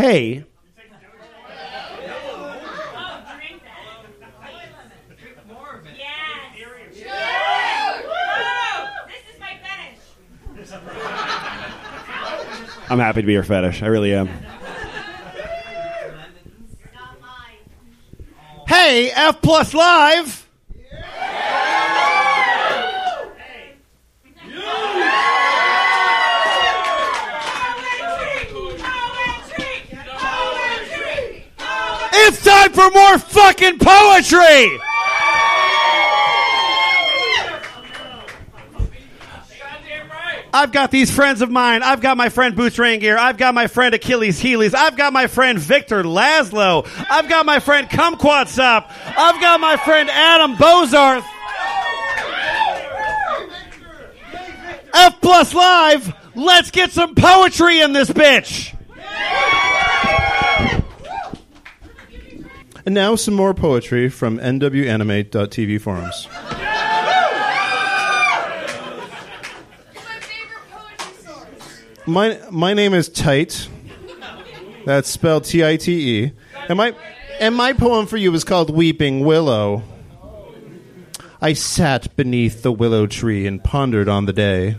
Hey, I'm happy to be your fetish. I really am. Hey, F plus live. It's time for more fucking poetry. I've got these friends of mine. I've got my friend Boots Raingear. I've got my friend Achilles' Heelies. I've got my friend Victor Laszlo. I've got my friend Kumquatxop. I've got my friend Adam Bozarth. F plus live. Let's get some poetry in this bitch. And now some more poetry from NWAnimate.tv forums. My my name is Tight. That's spelled T I T E. And my and my poem for you is called Weeping Willow. I sat beneath the willow tree and pondered on the day.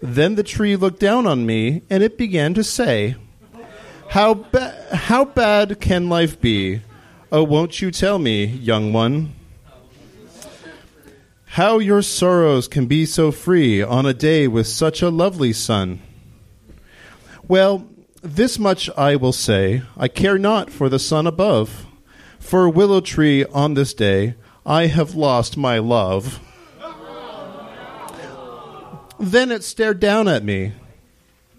Then the tree looked down on me and it began to say, "How ba- how bad can life be? Oh, won't you tell me, young one?" How your sorrows can be so free on a day with such a lovely sun. Well, this much I will say I care not for the sun above. For a willow tree on this day, I have lost my love. Then it stared down at me.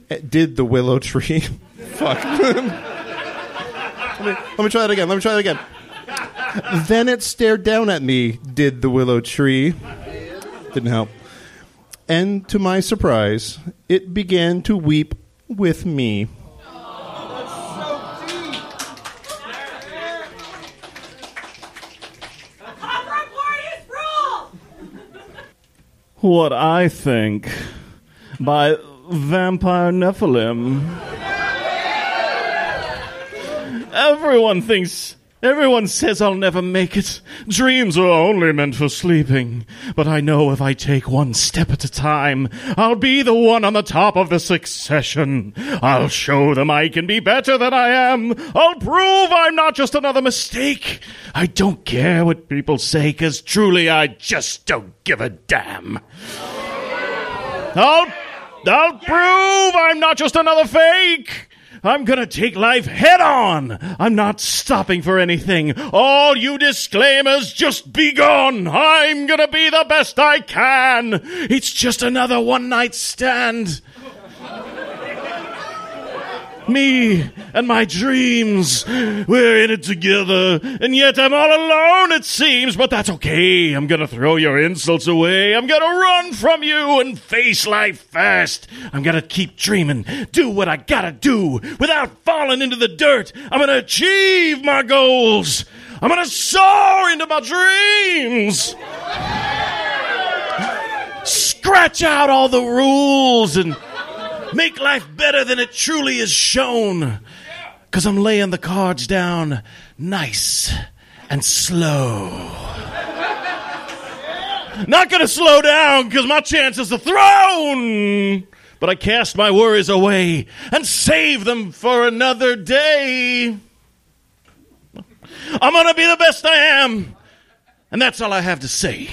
It did the willow tree. Fuck. let, me, let me try that again. Let me try that again. Then it stared down at me, did the willow tree. Didn't help. And to my surprise, it began to weep with me. What I Think by Vampire Nephilim. Everyone thinks, everyone says I'll never make it. Dreams are only meant for sleeping. But I know if I take one step at a time, I'll be the one on the top of the succession. I'll show them I can be better than I am. I'll prove I'm not just another mistake. I don't care what people say, cause truly I just don't give a damn. I'll, I'll prove I'm not just another fake. I'm gonna take life head on. I'm not stopping for anything. All you disclaimers, just be gone. I'm gonna be the best I can. It's just another one night stand. Me and my dreams. We're in it together. And yet I'm all alone, it seems. But that's okay. I'm gonna throw your insults away. I'm gonna run from you and face life fast. I'm gonna keep dreaming. Do what I gotta do without falling into the dirt. I'm gonna achieve my goals. I'm gonna soar into my dreams. Scratch out all the rules and make life better than it truly is shown. Cause I'm laying the cards down nice and slow. Not gonna slow down cause my chance is the throne. But I cast my worries away and save them for another day. I'm gonna be the best I am. And that's all I have to say.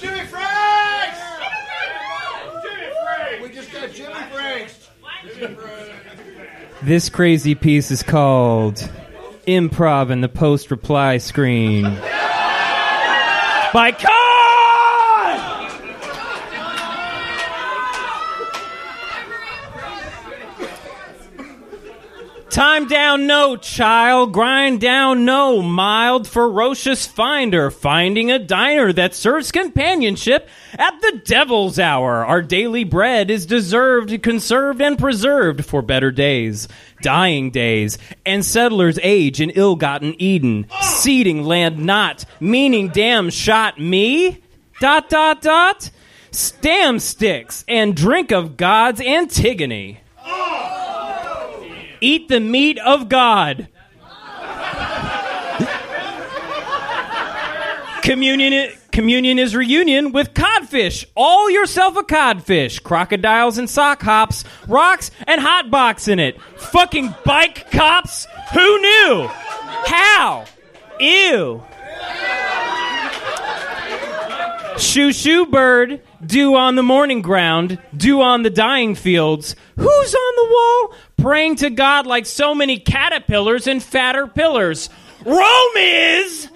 Jimmy Franks! We just got Jimmy Franks. This crazy piece is called Improv in the Post Reply Screen. By Con! Time down, no, child. Grind down, no. Mild, ferocious finder. Finding a diner that serves companionship at the devil's hour. Our daily bread is deserved, conserved, and preserved for better days, dying days, and settlers age in ill gotten Eden, seeding land not, meaning damn shot me? Dot, dot, dot. Stam sticks and drink of God's Antigone. Eat the meat of God. Communion, communion is reunion with codfish. All yourself a codfish. Crocodiles and sock hops, rocks and hot box in it. Fucking bike cops. Who knew? How? Ew. Shoo shoo bird, dew on the morning ground, dew on the dying fields. Who's on the wall? Praying to God like so many caterpillars and fatter pillars. Rome is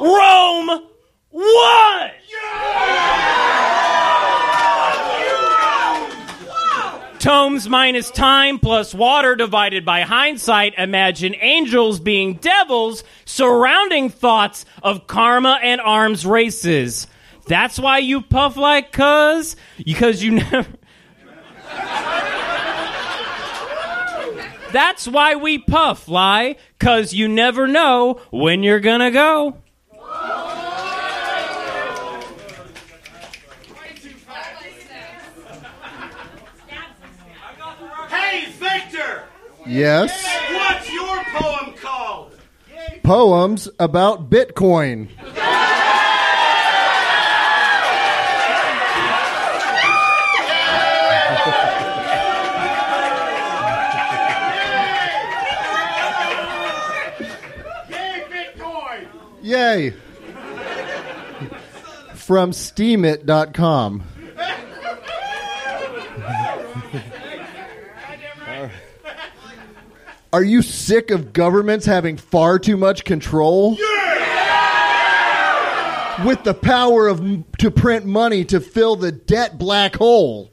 Rome what? Tomes minus time plus water divided by hindsight. Imagine angels being devils, surrounding thoughts of karma and arms races. That's why you puff like cuz? Because you never. That's why we puff, lie, cuz you never know when you're gonna go. Hey, Victor! Yes. What's your poem called? Poems about Bitcoin. Yay. From steamit.com. Are you sick of governments having far too much control? With the power of to print money to fill the debt black hole.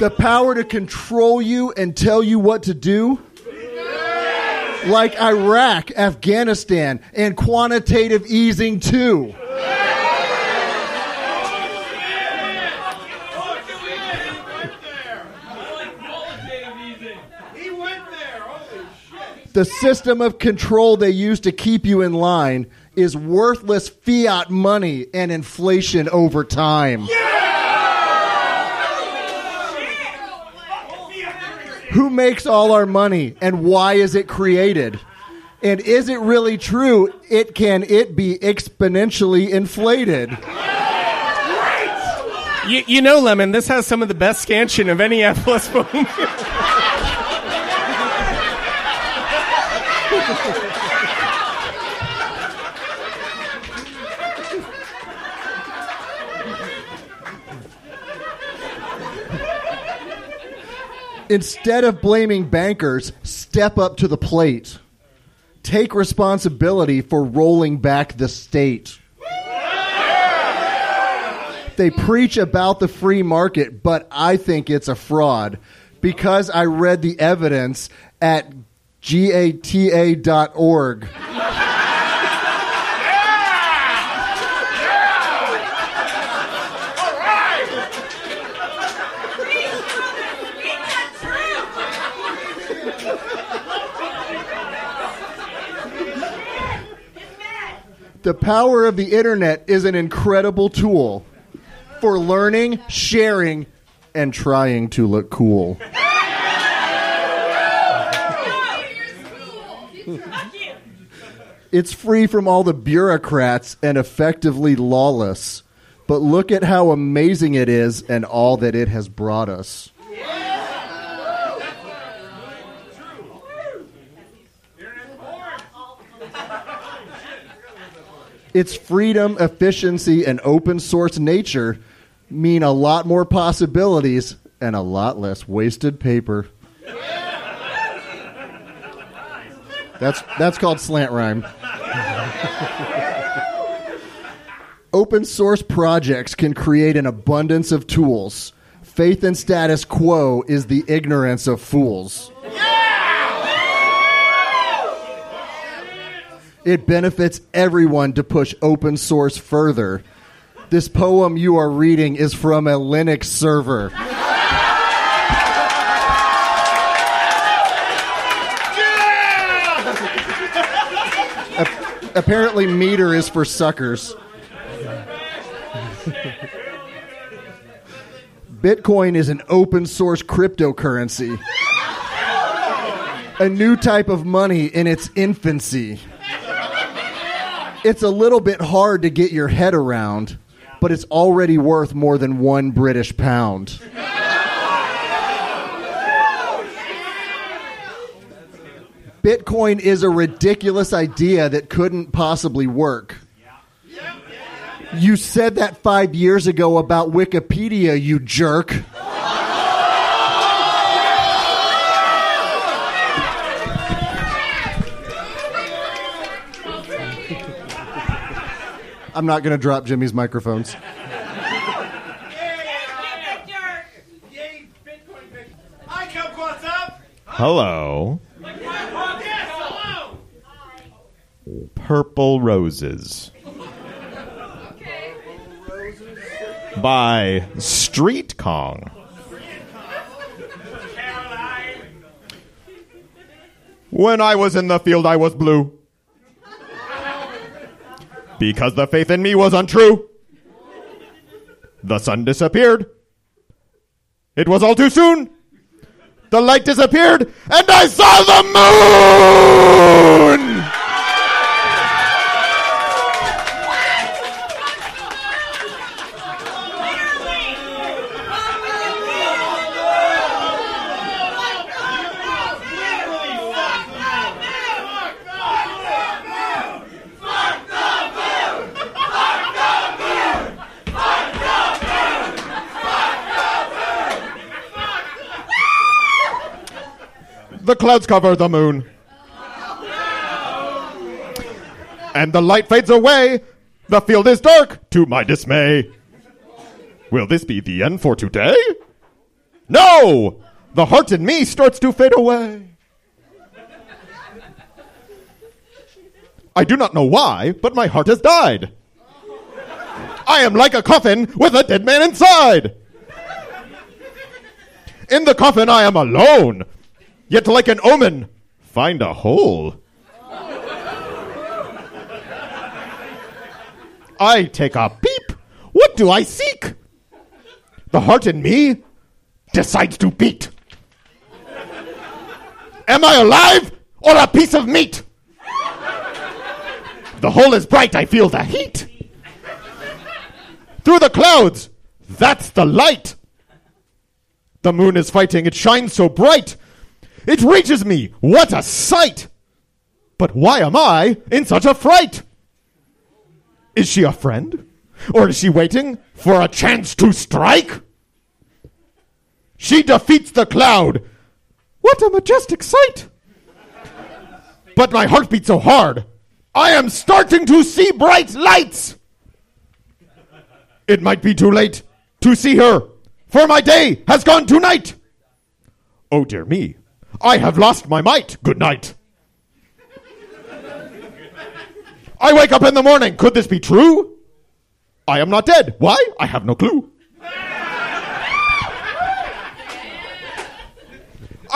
The power to control you and tell you what to do? Like Iraq, Afghanistan, and quantitative easing too. He went there. Holy shit. The system of control they use to keep you in line is worthless fiat money and inflation over time. Who makes all our money and why is it created? And is it really true? It can it be exponentially inflated? You, you know, Lemon, this has some of the best scansion of any F plus poem. Instead of blaming bankers, step up to the plate. Take responsibility for rolling back the state. They preach about the free market, but I think it's a fraud because I read the evidence at gata.org. The power of the internet is an incredible tool for learning, sharing, and trying to look cool. It's free from all the bureaucrats and effectively lawless. But look at how amazing it is and all that it has brought us. Its freedom, efficiency, and open source nature mean a lot more possibilities and a lot less wasted paper. That's that's called slant rhyme. Open source projects can create an abundance of tools. Faith in status quo is the ignorance of fools. It benefits everyone to push open source further. This poem you are reading is from a Linux server. Ap- Apparently, meter is for suckers. Bitcoin is an open source cryptocurrency, a new type of money in its infancy. It's a little bit hard to get your head around, but it's already worth more than one British pound. Bitcoin is a ridiculous idea that couldn't possibly work. You said that five years ago about Wikipedia, you jerk. I'm not going to drop Jimmy's microphones. Hello. Purple Roses. By Street Kong. When I was in the field, I was blue. Because the faith in me was untrue. The sun disappeared. It was all too soon. The light disappeared, and I saw the moon! Clouds cover the moon. And the light fades away. The field is dark, to my dismay. Will this be the end for today? No! The heart in me starts to fade away. I do not know why, but my heart has died. I am like a coffin with a dead man inside. In the coffin, I am alone, yet like an omen, find a hole. I take a peep. What do I seek? The heart in me decides to beat. Am I alive or a piece of meat? The hole is bright, I feel the heat. Through the clouds, that's the light. The moon is fighting, it shines so bright. It reaches me, what a sight! But why am I in such a fright? Is she a friend? Or is she waiting for a chance to strike? She defeats the cloud. What a majestic sight! But my heart beats so hard, I am starting to see bright lights. It might be too late to see her, for my day has gone to night. Oh dear me, I have lost my might. Good night. I wake up in the morning. Could this be true? I am not dead. Why? I have no clue.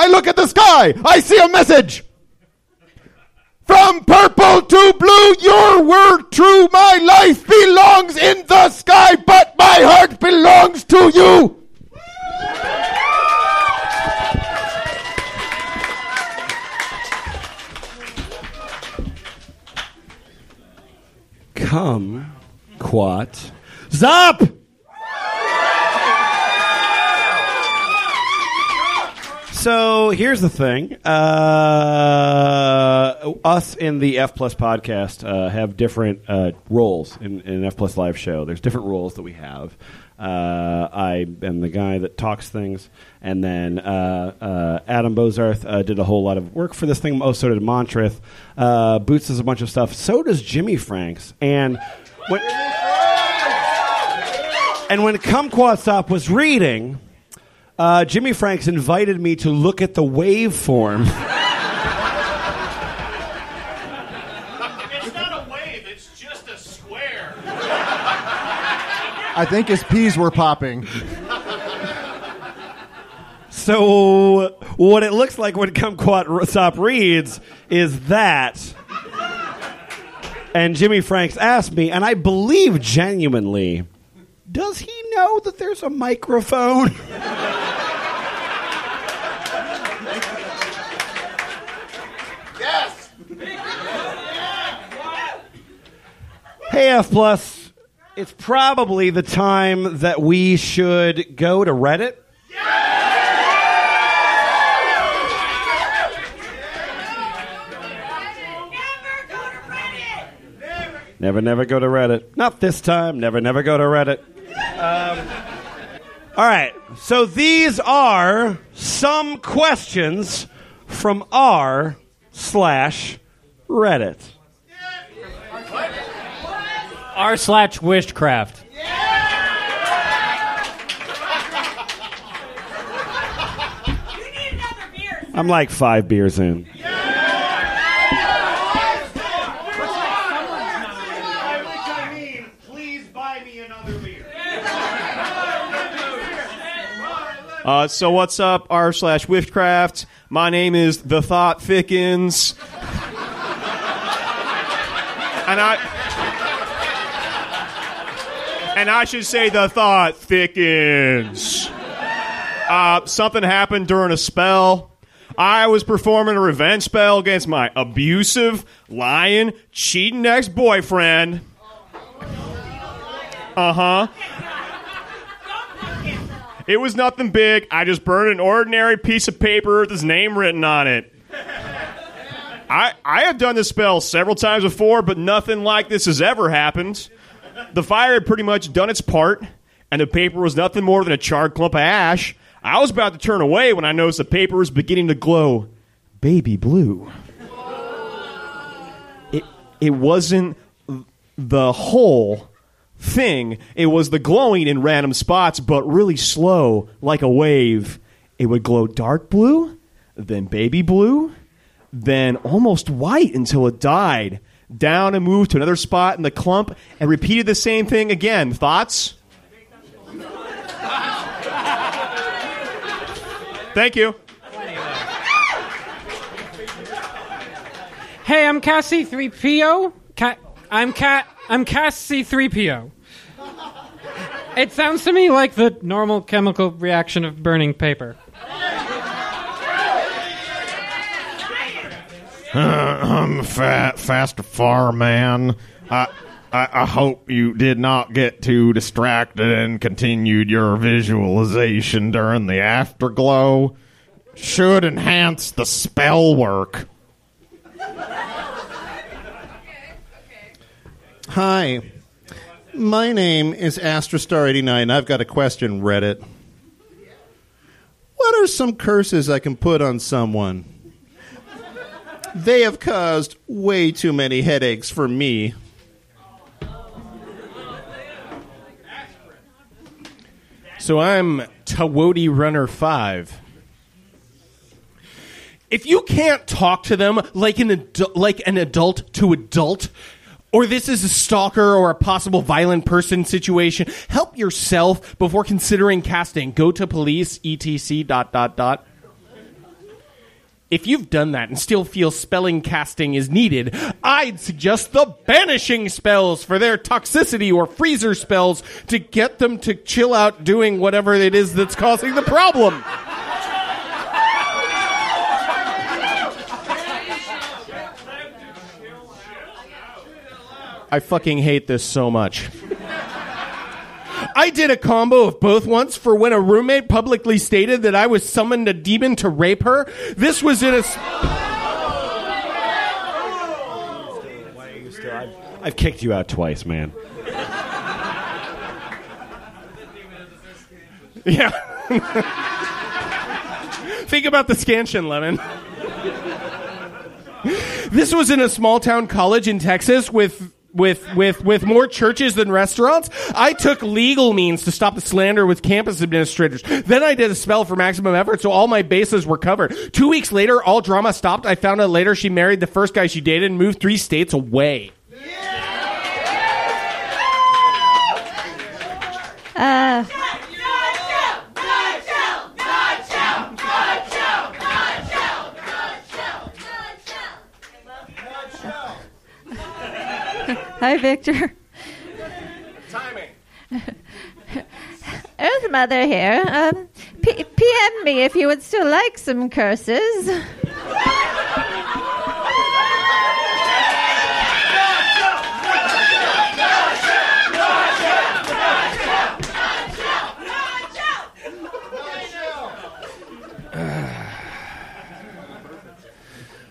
I look at the sky. I see a message. From purple to blue, your word true. My life belongs in the sky, but my heart belongs to you. Come, Quat. Zop! So here's the thing. Uh, us in the F Plus podcast uh, have different uh, roles in, in an F Plus live show. There's different roles that we have. Uh, I am the guy that talks things, and then uh, uh, Adam Bozarth uh, did a whole lot of work for this thing. Oh, so did Montrith. Uh, Boots does a bunch of stuff. So does Jimmy Franks. And when, and when Kumquatxop was reading, uh, Jimmy Franks invited me to look at the waveform. It's not a wave, it's just a square. I think his peas were popping. So what it looks like when Kumquatxop reads is that. And Jimmy Franks asked me, and I believe genuinely, does he know that there's a microphone? Yes. Hey, F Plus, it's probably the time that we should go to Reddit. Never, never go to Reddit. Not this time. Never, never go to Reddit. Um, all right. So these are some questions from r slash Reddit. R slash wishcraft. I'm like five beers in. Uh, so what's up, r slash Wiftcraft? My name is The Thought Thickens. and I and I should say the thought thickens. Uh, something happened during a spell. I was performing a revenge spell against my abusive, lying, cheating ex boyfriend. Uh huh. It was nothing big. I just burned an ordinary piece of paper with his name written on it. I, I have done this spell several times before, but nothing like this has ever happened. The fire had pretty much done its part, and the paper was nothing more than a charred clump of ash. I was about to turn away when I noticed the paper was beginning to glow baby blue. It, it wasn't the whole thing. It was the glowing in random spots, but really slow, like a wave. It would glow dark blue, then baby blue, then almost white until it died. Down and moved to another spot in the clump and repeated the same thing again. Thoughts? Thank you. Hey, I'm Cassie 3PO. Ca- I'm Cat. I'm Cassie 3PO. It sounds to me like the normal chemical reaction of burning paper. I'm fat, fast far man. I, I, I hope you did not get too distracted and continued your visualization during the afterglow. Should enhance the spell work. Hi. My name is Astrostar89. I've got a question, Reddit. What are some curses I can put on someone? They have caused way too many headaches for me. So I'm Tawoti Runner 5. If you can't talk to them like an adu- like an adult to adult, or this is a stalker or a possible violent person situation, help yourself before considering casting. Go to police etc dot dot dot. If you've done that and still feel spelling casting is needed, I'd suggest the banishing spells for their toxicity or freezer spells to get them to chill out doing whatever it is that's causing the problem. I fucking hate this so much. I did a combo of both once for when a roommate publicly stated that I was summoned a demon to rape her. This was in a. I've kicked you out twice, man. Yeah. Think about the scansion, Lemon. this was in a small town college in Texas with with with with more churches than restaurants. I took legal means to stop the slander with campus administrators. Then I did a spell for maximum effort, so all my bases were covered. Two weeks later, all drama stopped. I found out later she married the first guy she dated and moved three states away. Uh, Hi, Victor. Timing. Earth Mother here. Um, P- PM me if you would still like some curses.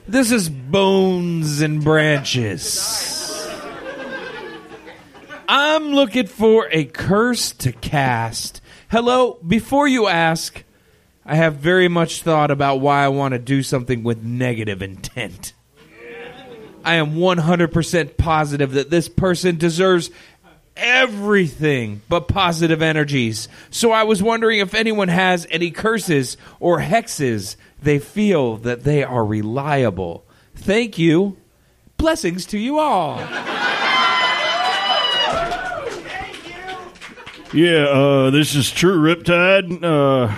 This is Bones and Branches. I'm looking for a curse to cast. Hello, before you ask, I have very much thought about why I want to do something with negative intent. I am 100% positive that this person deserves everything but positive energies. So I was wondering if anyone has any curses or hexes they feel that they are reliable. Thank you. Blessings to you all. Yeah, uh, this is True Riptide. Uh,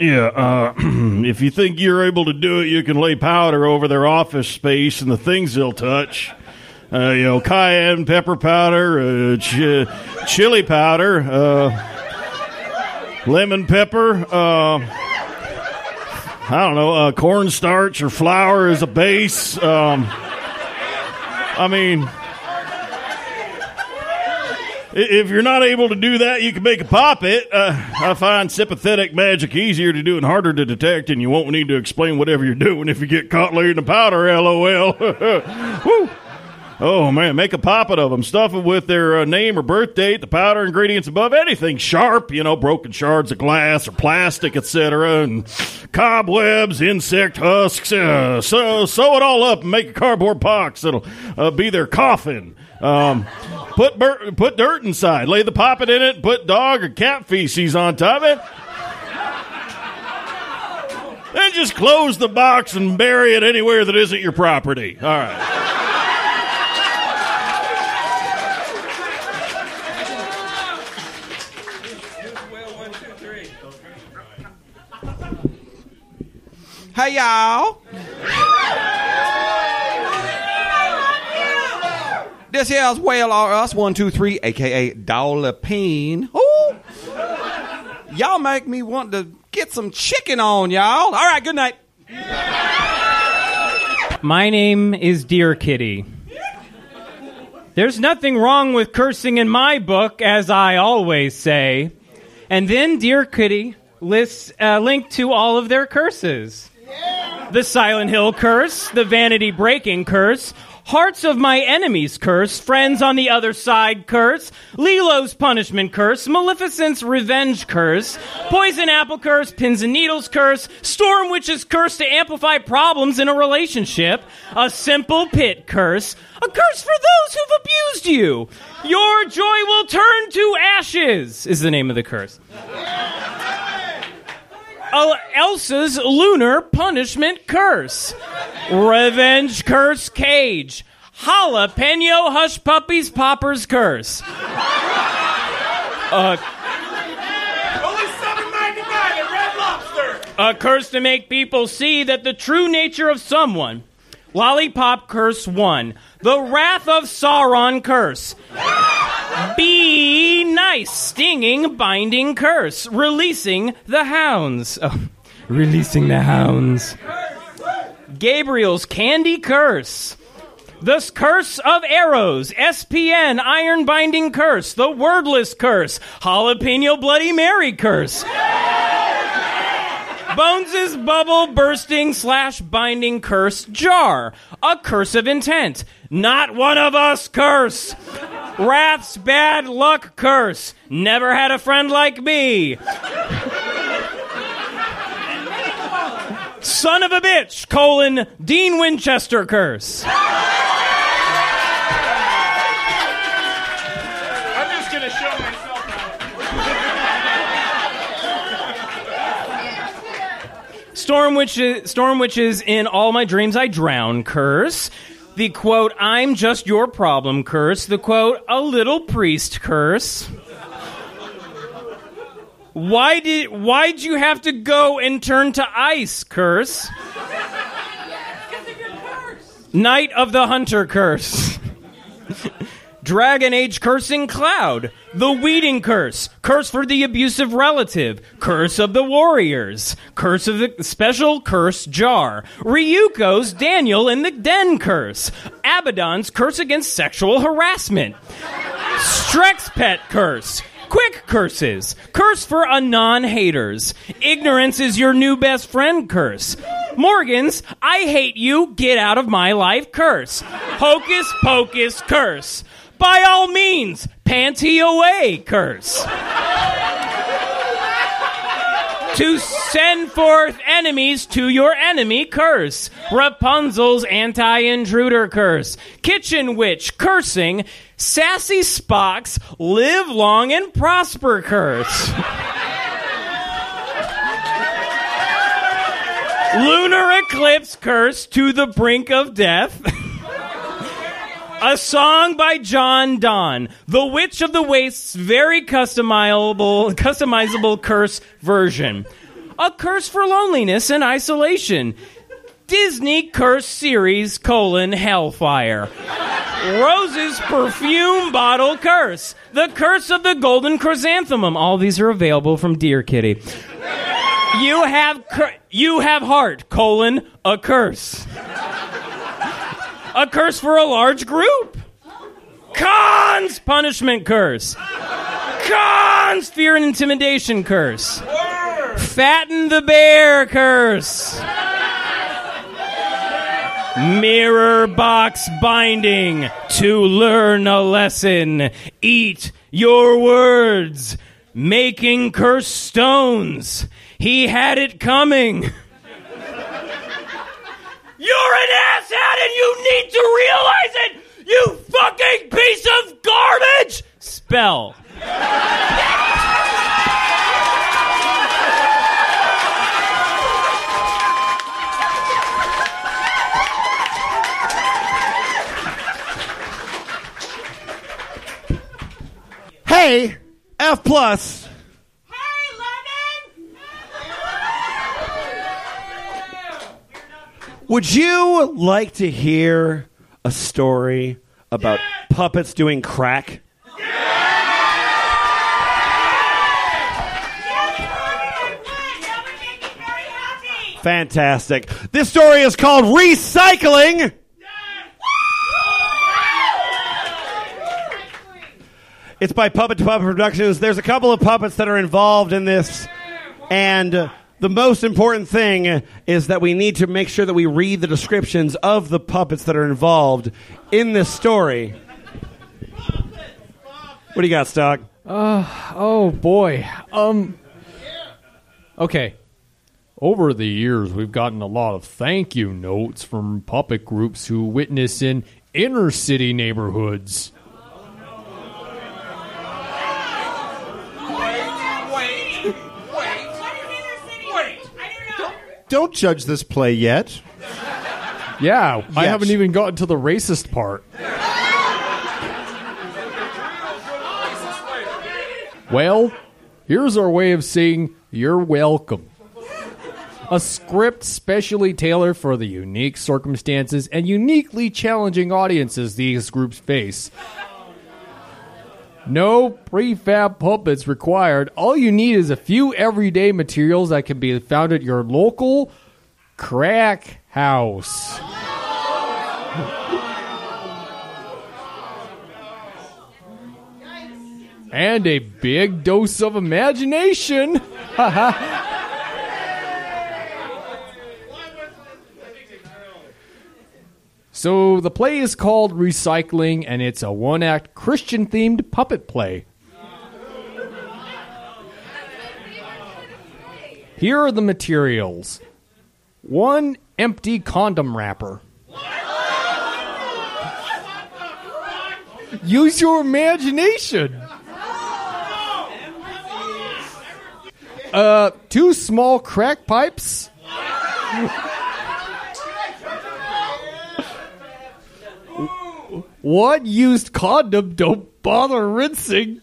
yeah, uh, if you think you're able to do it, you can lay powder over their office space and the things they'll touch. Uh, you know, cayenne pepper powder, uh, chi- chili powder, uh, lemon pepper. I don't know, uh, cornstarch or flour as a base. Um, I mean, if you're not able to do that, you can make a poppet. Uh, I find sympathetic magic easier to do and harder to detect, and you won't need to explain whatever you're doing if you get caught laying the powder. LOL. Woo. Oh man, make a poppet of them. Stuff it with their uh, name or birth date, the powder ingredients above, anything sharp, you know, broken shards of glass or plastic, etc., and cobwebs, insect husks. Uh, so sew it all up and make a cardboard box. It'll uh, be their coffin. Um, put bur- put dirt inside. Lay the poppet in it. Put dog or cat feces on top of it. Then just close the box and bury it anywhere that isn't your property. All right. Hey, y'all. This here's Whale or Us 123, aka Dollar Peen. Ooh. Y'all make me want to get some chicken on, y'all. All right, good night. My name is Dear Kitty. There's nothing wrong with cursing in my book, as I always say. And then Dear Kitty lists a link to all of their curses the Silent Hill curse, the Vanity Breaking curse, Hearts of My Enemies curse, Friends on the Other Side curse, Lilo's Punishment curse, Maleficent's Revenge curse, Poison Apple curse, Pins and Needles curse, Storm Witch's curse to amplify problems in a relationship, a Simple Pit curse, a curse for those who've abused you. Your joy will turn to ashes, is the name of the curse. Elsa's lunar punishment curse. Revenge curse cage. Jalapeno hush puppies poppers curse. Uh, Only seven ninety nine at Red Lobster. a curse to make people see that the true nature of someone. Lollipop curse one. The wrath of Sauron curse. Be nice, stinging, binding curse. Releasing the hounds. Oh, releasing the hounds. Gabriel's candy curse. The curse of arrows, SPN, iron binding curse, the wordless curse, jalapeno bloody Mary curse. Bones's bubble bursting slash binding curse jar. A curse of intent. Not one of us curse. Wrath's bad luck curse. Never had a friend like me. Son of a bitch, colon, Dean Winchester curse. I'm just gonna show myself Storm witches, storm witches in all my dreams I drown curse. The quote, I'm just your problem curse. The quote, a little priest curse. Why did why'd you have to go and turn to ice, curse? Night of the Hunter curse. Dragon Age cursing cloud. The weeding curse. Curse for the abusive relative. Curse of the warriors. Curse of the special curse jar. Ryuko's Daniel in the den curse. Abaddon's curse against sexual harassment. Strex pet curse. Quick curses. Curse for a non haters. Ignorance is your new best friend curse. Morgan's I hate you, get out of my life curse. Hocus pocus curse. By all means, panty away curse. to send forth enemies to your enemy curse. Rapunzel's anti intruder curse. Kitchen witch cursing. Sassy Spock's live long and prosper curse. Lunar eclipse curse to the brink of death. A song by John Donne, The Witch of the Waste's very customizable, customizable curse version. A curse for loneliness and isolation. Disney curse series colon hellfire. Rose's perfume bottle curse. The curse of the golden chrysanthemum. All these are available from Dear Kitty. You have cur- you have heart colon a curse. A curse for a large group. Cons punishment curse. Cons fear and intimidation curse. Fatten the bear curse. Mirror box binding to learn a lesson. Eat your words. Making curse stones. He had it coming. You're an asshat and you need to realize it! You fucking piece of garbage! Spell. Hey, F plus. Would you like to hear a story about puppets doing crack? Fantastic. This story is called Recycling. It's by Puppet to Puppet Productions. There's a couple of puppets that are involved in this, and the most important thing is that we need to make sure that we read the descriptions of the puppets that are involved in this story. What do you got, STOG? Uh, oh boy. Um. Okay. Over the years, we've gotten a lot of thank you notes from puppet groups who witness in inner city neighborhoods. Don't judge this play yet. Yeah, I Yes. haven't even gotten to the racist part. Well, here's our way of saying you're welcome. A script specially tailored for the unique circumstances and uniquely challenging audiences these groups face. No prefab puppets required. All you need is a few everyday materials that can be found at your local crack house. and a big dose of imagination. so the play is called Recycling, and it's a one act Christian themed puppet play. Here are the materials one empty condom wrapper. Use your imagination. Uh, two small crack pipes. One used condom. Don't bother rinsing.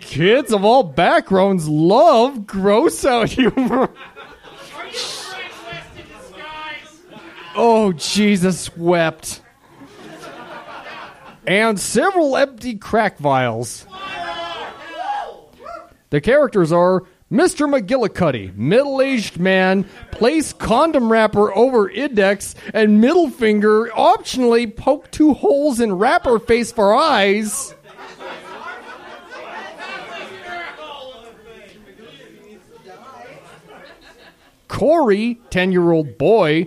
Kids of all backgrounds love gross out humor. Oh, Jesus wept. And several empty crack vials. The characters are Mr. McGillicuddy, middle aged man, place condom wrapper over index and middle finger, optionally poke two holes in wrapper face for eyes. Corey, 10 year old boy,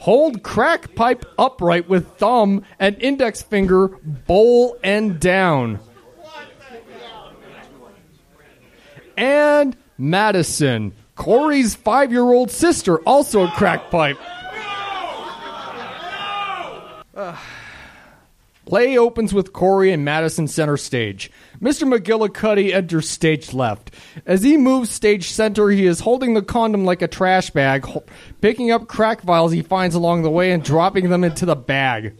hold crack pipe upright with thumb and index finger bowl and down. And Madison, Corey's five year old sister, also a crack pipe. Ugh. Play opens with Corey and Madison center stage. Mr. McGillicuddy enters stage left. As he moves stage center, he is holding the condom like a trash bag, picking up crack vials he finds along the way and dropping them into the bag.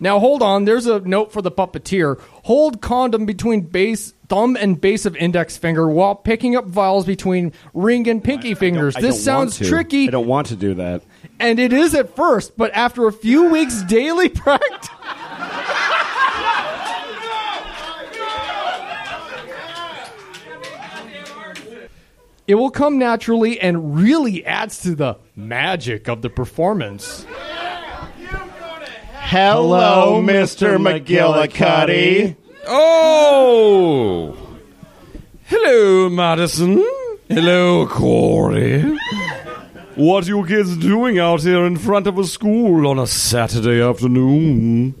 Now hold on, there's a note for the puppeteer. Hold condom between base thumb and base of index finger while picking up vials between ring and pinky fingers. I this don't sounds tricky. I don't want to do that. And it is at first, but after a few weeks daily practice. It will come naturally and really adds to the magic of the performance. Hello, Mr. McGillicuddy. Oh! Hello, Madison. Hello, Corey. What are you kids doing out here in front of a school on a Saturday afternoon?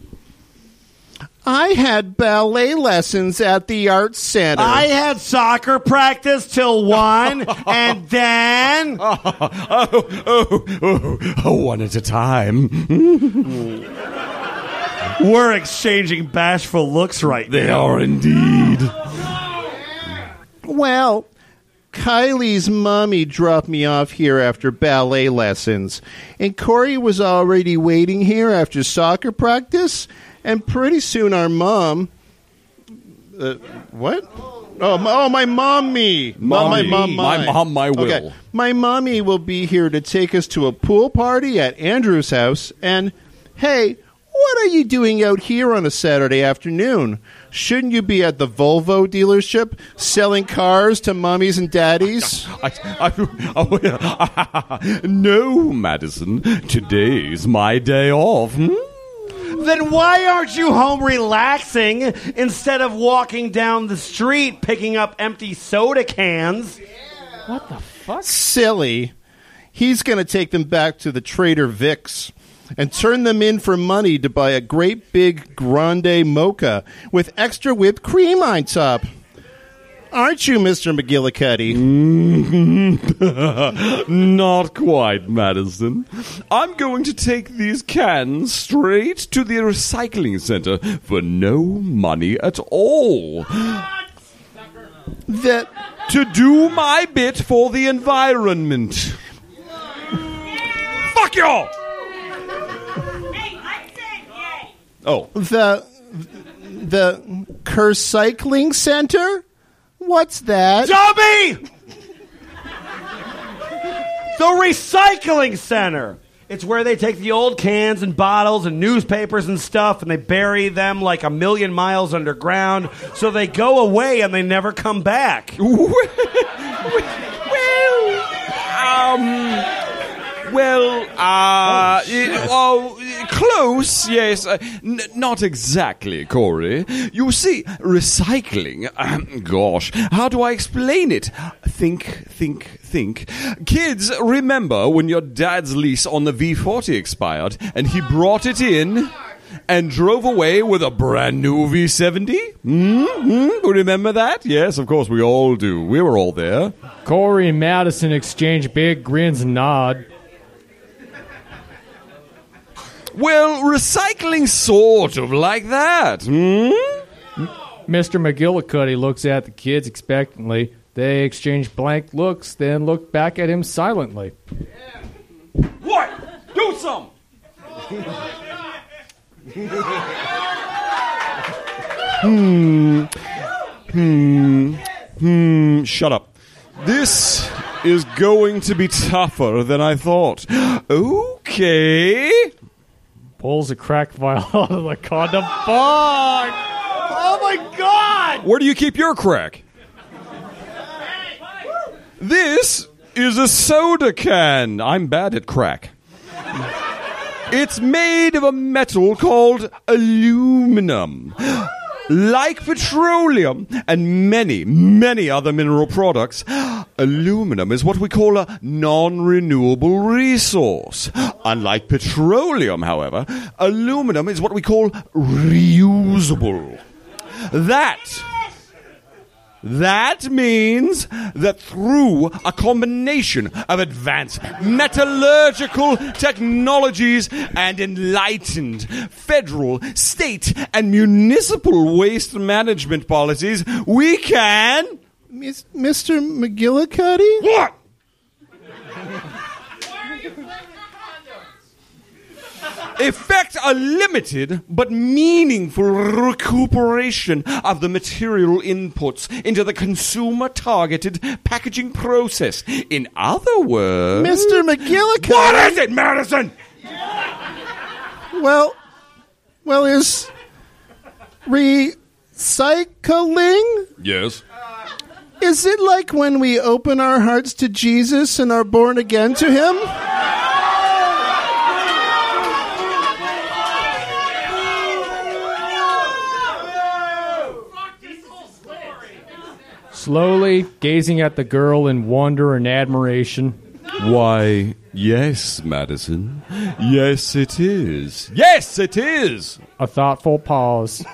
I had ballet lessons at the Art Center. I had soccer practice till one, and then oh, oh, oh, oh, one at a time. we're exchanging bashful looks right now. They now. are indeed. Well, Kylie's mommy dropped me off here after ballet lessons, and Corey was already waiting here after soccer practice. And pretty soon, our mom. Uh, what? Oh, my, oh, my mommy. Mom, my Mommy. mom, My mom, my will. Okay. My mommy will be here to take us to a pool party at Andrew's house. And hey, what are you doing out here on a Saturday afternoon? Shouldn't you be at the Volvo dealership selling cars to mummies and daddies? I, I, oh, no, Madison. Today's my day off. Hmm? Then why aren't you home relaxing instead of walking down the street picking up empty soda cans? What the fuck? Silly. He's going to take them back to the Trader Vic's and turn them in for money to buy a great big grande mocha with extra whipped cream on top. Aren't you, Mr. McGillicuddy? Mm-hmm. Not quite, Madison. I'm going to take these cans straight to the recycling center for no money at all. That to do my bit for the environment. Fuck y'all! Oh, the the Kercycling Center? What's that? Dummy! the recycling center. It's where they take the old cans and bottles and newspapers and stuff and they bury them like a million miles underground so they go away and they never come back. um. Well, uh, it- oh, close, yes. Uh, n- not exactly, Corey. You see, recycling, um, gosh, how do I explain it? Think, think, think. Kids, remember when your dad's lease on the V40 expired and he brought it in? And drove away with a brand new V70? Mm-hmm. Remember that? Yes, of course we all do. We were all there. Corey and Madison exchange big grins and nod. Well, recycling sort of like that. Hmm? Mr. McGillicuddy looks at the kids expectantly. They exchange blank looks, then look back at him silently. What? Do some? Hmm. Hmm. Hmm. Shut up. This is going to be tougher than I thought. Okay. Pulls a crack vial out of the condom. Fuck! Oh my god! Where do you keep your crack? This is a soda can. I'm bad at crack. It's made of a metal called aluminum. Like petroleum and many, many other mineral products, aluminum is what we call a non renewable resource. Unlike petroleum, however, aluminum is what we call reusable. That that means that through a combination of advanced metallurgical technologies and enlightened federal, state, and municipal waste management policies, we can. Miss, Mr. McGillicuddy? What? Effect a limited but meaningful recuperation of the material inputs into the consumer targeted packaging process. In other words, Mr. McGillicuddy? What is it, Madison? Well, well, is recycling? Yes. Is it like when we open our hearts to Jesus and are born again to Him? Slowly gazing at the girl in wonder and admiration. Why, yes, Madison. Yes, it is. Yes, it is. A thoughtful pause.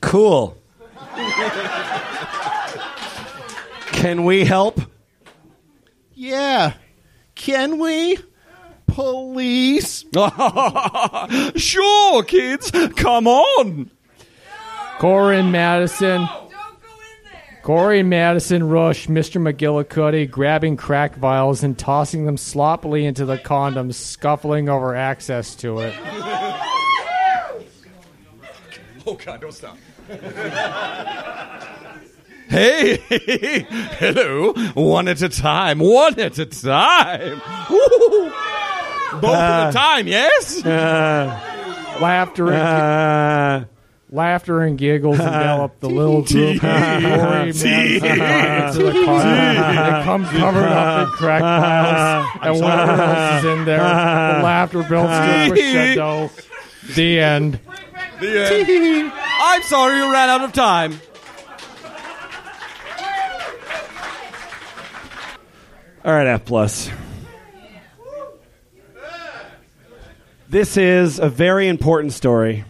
Cool. Can we help? Yeah. Can we? Police? sure, kids. Come on. Corey and Madison. Corey and Madison rush Mr. McGillicuddy, grabbing crack vials and tossing them sloppily into the condoms, scuffling over access to it. Oh, God, don't stop. Hey, hello. One at a time. One at a time. Woo. Both at a uh, time, yes? Uh, laughter and, laughter and giggles envelop the little group. as Corey, Madison, into the condom. They come covered up in crack vials, and whatever else is in there. The laughter builds to a crescendo. The end. The end. I'm sorry you ran out of time. All right, F plus. This is a very important story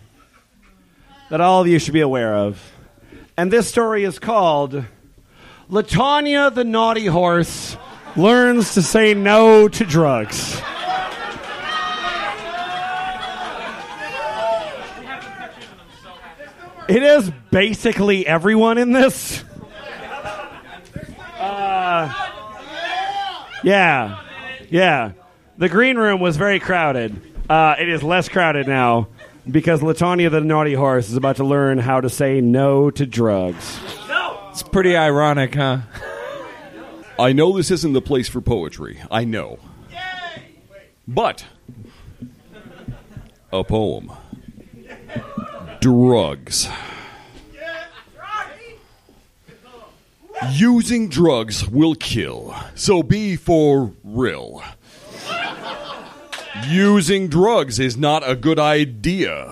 that all of you should be aware of. And this story is called Latawnya the Naughty Horse Learns to Say No to Drugs. It is basically everyone in this. Uh, yeah, yeah. The green room was very crowded. Uh, it is less crowded now because Latawnya the naughty horse is about to learn how to say no to drugs. It's pretty ironic, huh? I know this isn't the place for poetry. I know. But a poem. Drugs. Using drugs will kill, so be for real. Using drugs is not a good idea.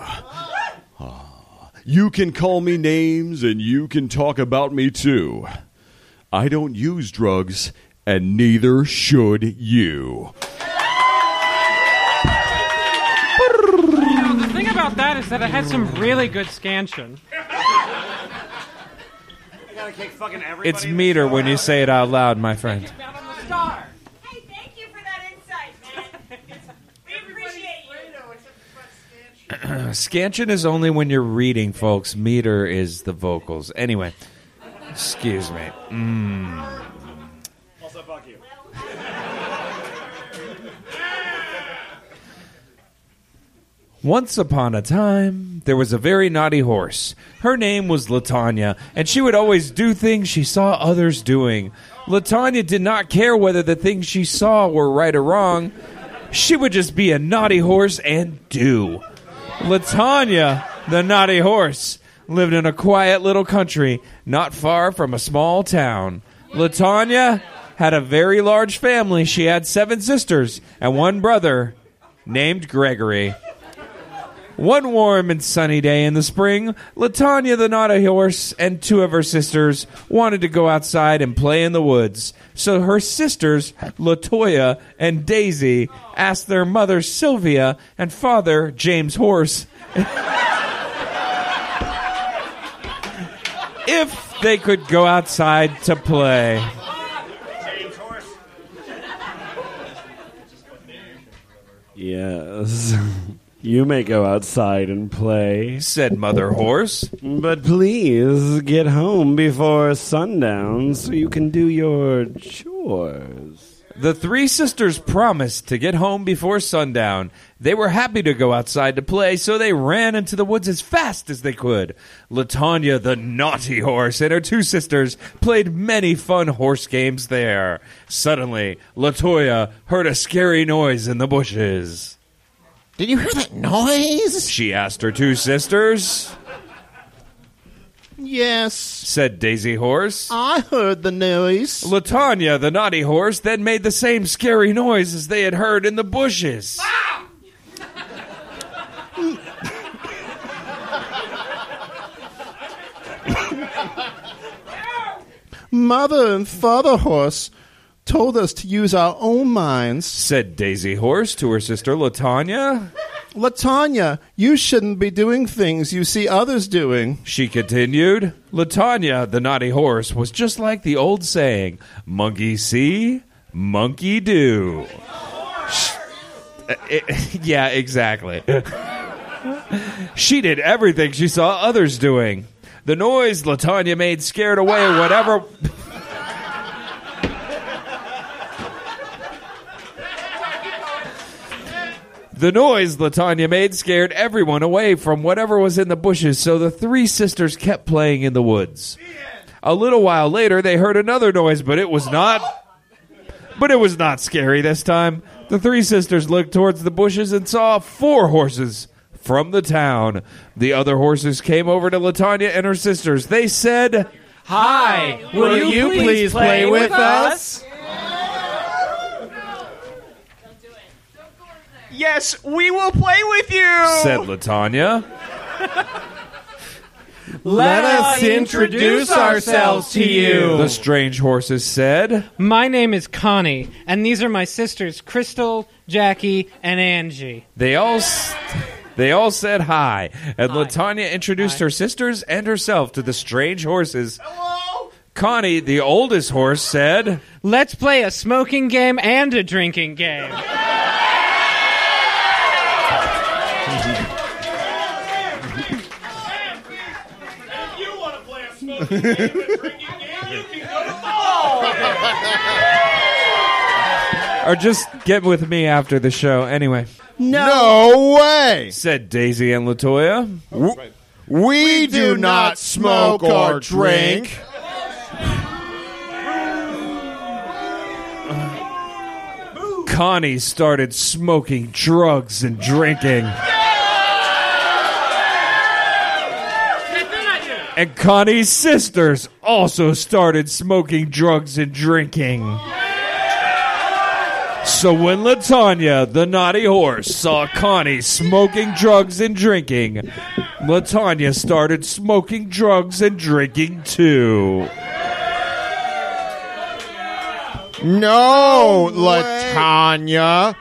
Ah, You can call me names and you can talk about me too. I don't use drugs, and neither should you. You know, the thing about that is that it had some really good scansion. It's meter when you say it out loud, my friend. Scansion is only when you're reading, folks. Meter is the vocals. Anyway, excuse me. Mm. Also, fuck you. Once upon a time, there was a very naughty horse. Her name was Latawnya, and she would always do things she saw others doing. Latawnya did not care whether the things she saw were right or wrong. She would just be a naughty horse and do. Latawnya, the naughty horse, lived in a quiet little country not far from a small town. Latawnya had a very large family. She had seven sisters and one brother named Gregory. One warm and sunny day in the spring, Latawnya the naughty horse and two of her sisters wanted to go outside and play in the woods. So her sisters, Latoya and Daisy, asked their mother Sylvia and father James Horse if they could go outside to play. Yes. You may go outside and play, said Mother Horse. But please get home before sundown so you can do your chores. The three sisters promised to get home before sundown. They were happy to go outside to play, so they ran into the woods as fast as they could. Latawnya, the naughty horse, and her two sisters played many fun horse games there. Suddenly, Latoya heard a scary noise in the bushes. Did you hear that noise? She asked her two sisters. Yes, said Daisy Horse. I heard the noise. Latawnya, the naughty horse, then made the same scary noise as they had heard in the bushes. Ah! Mother and Father Horse told us to use our own minds. Said Daisy Horse to her sister Latawnya. Latawnya, you shouldn't be doing things you see others doing. She continued. Latawnya, the naughty horse, was just like the old saying monkey see, monkey do. Sh- uh, yeah, exactly. she did everything she saw others doing. The noise Latawnya made scared away whatever. The noise Latawnya made scared everyone away from whatever was in the bushes, so the three sisters kept playing in the woods. A little while later, they heard another noise, but it was not. But it was not scary this time. The three sisters looked towards the bushes and saw four horses from the town. The other horses came over to Latawnya and her sisters. They said, Hi, will you please play with us? Yes, we will play with you. said Latawnya. Let us introduce ourselves to you. The strange horses said, My name is Connie, and these are my sisters, Crystal, Jackie, and Angie. They all s- they all said hi, and Latawnya introduced her sisters and herself to the strange horses. Hello. Connie, the oldest horse, said, Let's play a smoking game and a drinking game. or just get with me after the show. Anyway, No way! said Daisy and Latoya. We do not smoke or drink. Connie started smoking drugs and drinking. And Connie's sisters also started smoking drugs and drinking. So when Latawnya, the naughty horse, saw Connie smoking drugs and drinking, Latawnya started smoking drugs and drinking too. No, Latawnya.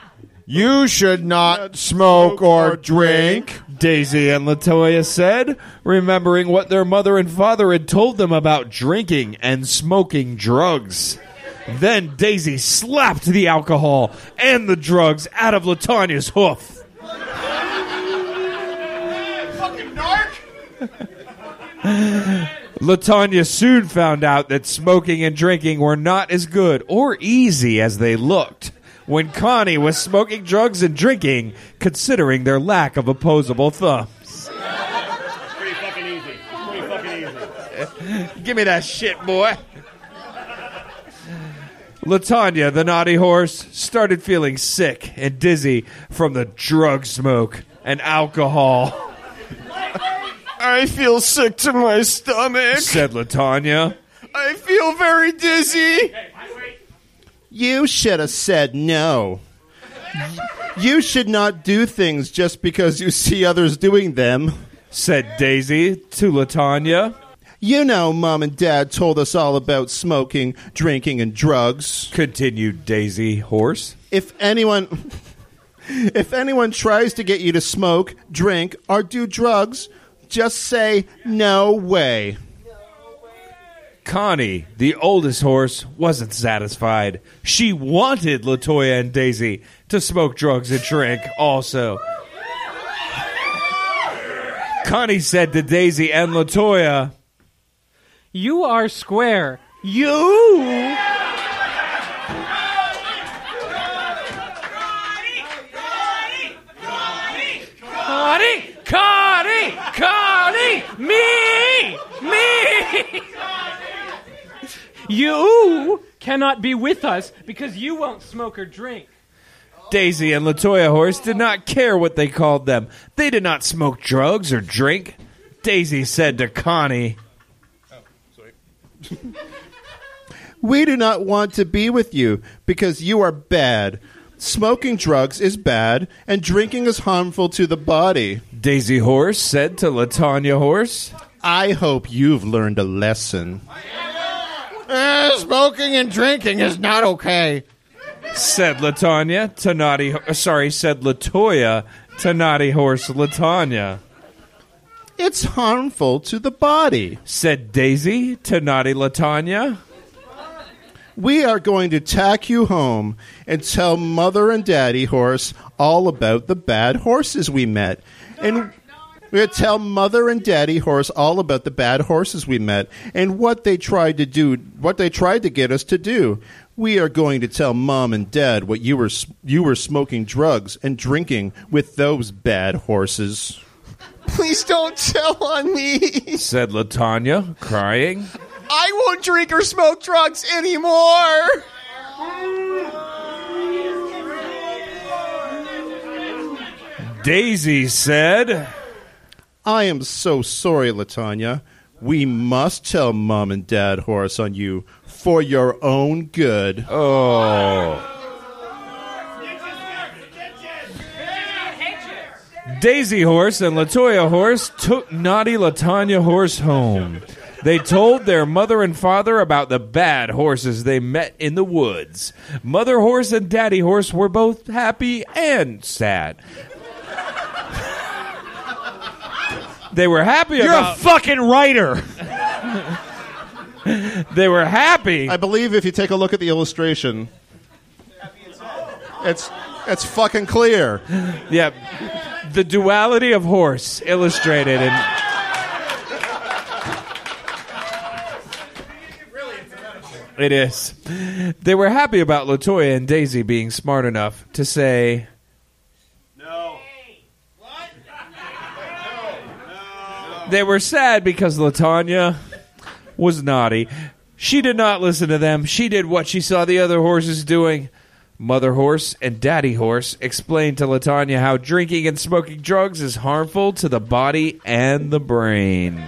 You should not smoke or drink. Daisy and Latoya said, remembering what their mother and father had told them about drinking and smoking drugs. Then Daisy slapped the alcohol and the drugs out of Latawnya's hoof. Fucking narc! Latawnya soon found out that smoking and drinking were not as good or easy as they looked. When Connie was smoking drugs and drinking, considering their lack of opposable thumbs. Pretty fucking easy. Pretty fucking easy. Give me that shit, boy. Latawnya, the naughty horse, started feeling sick and dizzy from the drug smoke and alcohol. I feel sick to my stomach. Said Latawnya. I feel very dizzy. You should have said no. You should not do things just because you see others doing them. Said Daisy to Latawnya. You know, Mom and Dad told us all about smoking, drinking, and drugs. Continued Daisy Horse. If anyone. If anyone tries to get you to smoke, drink, or do drugs, just say no way. Connie, the oldest horse, wasn't satisfied. She wanted Latoya and Daisy to smoke drugs and drink also. Connie said to Daisy and Latoya, You are square. You. Connie! Connie! Connie! Me! Me! You cannot be with us because you won't smoke or drink. Daisy and Latoya Horse did not care what they called them. They did not smoke drugs or drink. Daisy said to Connie, oh, sorry. We do not want to be with you because you are bad. Smoking drugs is bad, and drinking is harmful to the body. Daisy Horse said to Latawnya Horse, I hope you've learned a lesson. Eh, smoking and drinking is not okay. said Latawnya to Naughty. uh, Sorry, said Latoya to Naughty Horse Latawnya. It's harmful to the body. Said Daisy to Naughty Latawnya. We are going to tack you home and tell Mother and Daddy Horse all about the bad horses we met. And we're going to tell Mother and Daddy Horse all about the bad horses we met and what they tried to do, what they tried to get us to do. We are going to tell Mom and Dad what you were you were smoking drugs and drinking with those bad horses. Please don't tell on me. Said Latawnya, crying. I won't drink or smoke drugs anymore. Daisy said, I am so sorry, Latawnya. We must tell Mom and Dad Horace, on you for your own good. Oh. Daisy Horse and Latoya Horse took naughty Latawnya Horse home. They told their mother and father about the bad horses they met in the woods. Mother Horse and Daddy Horse were both happy and sad. They were happy You're about a fucking writer. they were happy. I believe if you take a look at the illustration, it's it's fucking clear. Yeah, the duality of horse illustrated in. It is. They were happy about Latoya and Daisy being smart enough to say, They were sad because Latawnya was naughty. She did not listen to them. She did what she saw the other horses doing. Mother Horse and Daddy Horse explained to Latawnya how drinking and smoking drugs is harmful to the body and the brain.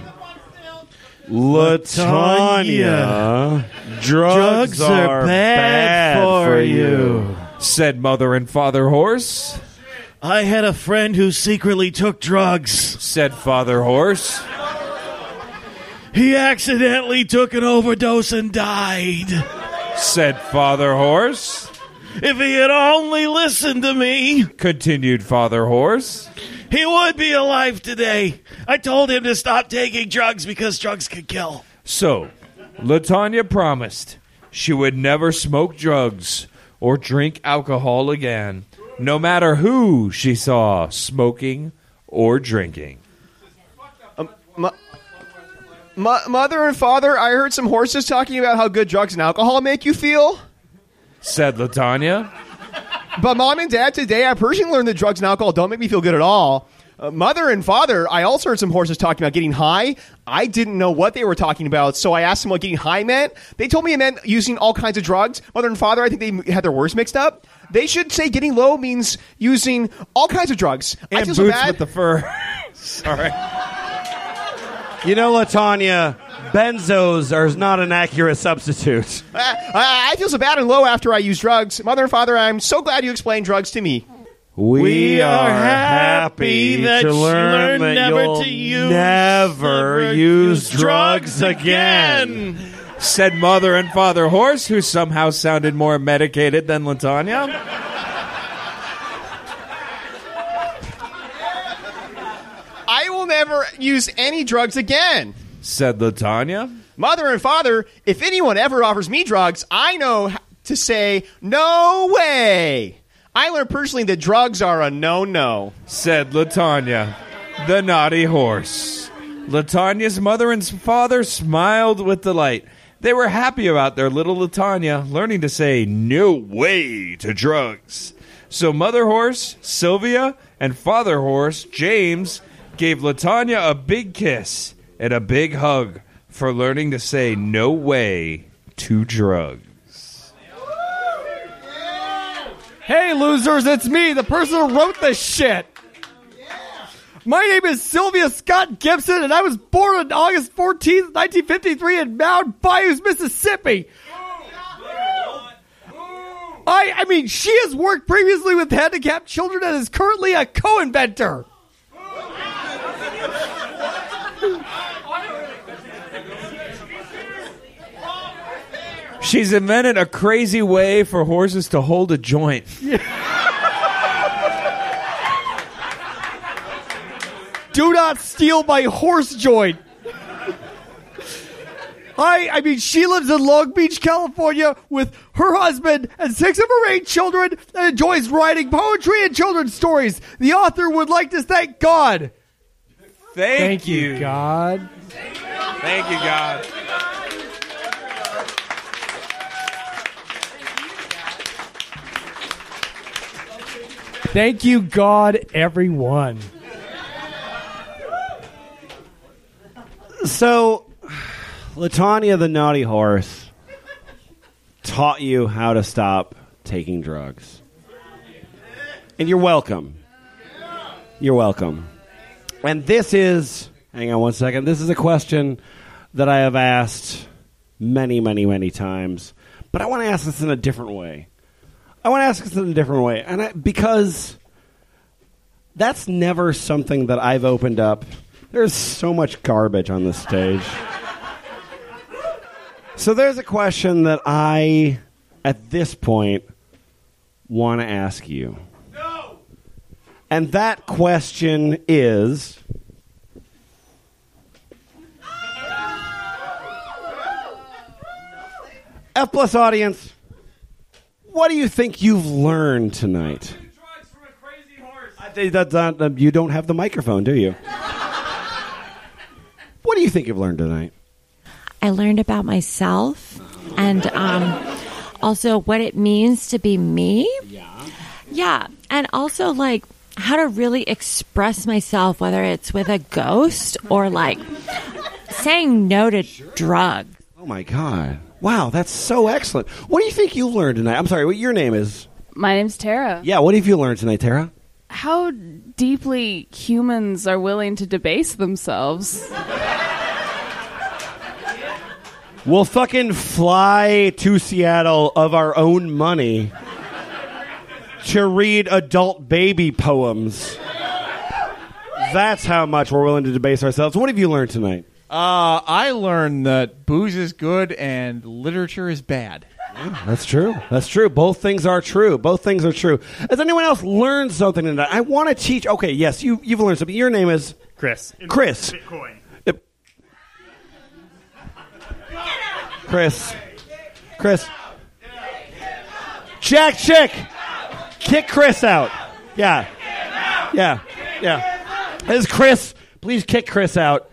Latawnya, drugs are bad for you. said Mother and Father Horse. I had a friend who secretly took drugs. Said Father Horse. He accidentally took an overdose and died. Said Father Horse. If he had only listened to me, Continued Father Horse. he would be alive today. I told him to stop taking drugs because drugs could kill. So, Latawnya promised she would never smoke drugs or drink alcohol again, no matter who she saw smoking or drinking. Um, Mo- mother and father, I heard some horses talking about how good drugs and alcohol make you feel. Said Latawnya. But mom and dad, today I personally learned that drugs and alcohol don't make me feel good at all. Uh, mother and father, I also heard some horses talking about getting high. I didn't know what they were talking about, so I asked them what getting high meant. They told me it meant using all kinds of drugs. Mother and father, I think they had their words mixed up. They should say getting low means using all kinds of drugs. I And feel so boots bad. with the fur. Sorry. You know, Latawnya, benzos are not an accurate substitute. I, I feel so bad and low after I use drugs. Mother and father, I'm so glad you explained drugs to me. We, are happy that to you learn learned that never you'll to use- never never use use drugs drugs again. Said mother and father horse, who somehow sounded more medicated than Latawnya. I will never use any drugs again. Said Latawnya. Mother and father, if anyone ever offers me drugs, I know to say, no way. I learned personally that drugs are a no no. Said Latawnya, the naughty horse. Latawnya's mother and father smiled with delight. They were happy about their little Latawnya learning to say no way to drugs. So Mother Horse, Sylvia, and Father Horse, James, gave Latawnya a big kiss and a big hug for learning to say no way to drugs. Hey, losers, it's me, the person who wrote this shit. My name is Sylvia Scott Gibson, and I was born on August 14th, 1953, in Mound Bayous, Mississippi. I, I mean, she has worked previously with handicapped children and is currently a co-inventor. She's invented a crazy way for horses to hold a joint. Do not steal my horse joint. I, I mean, she lives in Long Beach, California, with her husband and six of her eight children, and enjoys writing poetry and children's stories. The author would like to thank God. Thank, you. God. Thank you, God. Thank you, God, everyone. So, Latawnya the naughty horse taught you how to stop taking drugs. And you're welcome. You're welcome. And this is, hang on one second, this is a question that I have asked many, many, many times. But I want to ask this in a different way. I want to ask this in a different way. And I, because that's never something that I've opened up. There's so much garbage on this stage. So there's a question that I, at this point, want to ask you. No. And that question is F plus audience, what do you think you've learned tonight? I uh, think that, that- that- you don't have the microphone, do you? What do you think you've learned tonight? I learned about myself and um, also what it means to be me. Yeah. Yeah. And also, like, how to really express myself, whether it's with a ghost or like saying no to drugs. Oh my god! Wow, that's so excellent. What do you think you've learned tonight? I'm sorry, what your name is? My name's Tara. Yeah, what have you learned tonight, Tara? How deeply humans are willing to debase themselves. We'll fucking fly to Seattle of our own money to read adult baby poems. That's how much we're willing to debase ourselves. What have you learned tonight? Uh, I learned that booze is good and literature is bad. That's true. That's true. Both things are true. Both things are true. Has anyone else learned something tonight? I want to teach. Okay, yes, you you've learned something. Your name is Chris. Chris. Bitcoin. Chris. Chris. Jack Chick. Kick Chris out. Yeah. Yeah. Yeah. This is Chris. Please kick Chris out.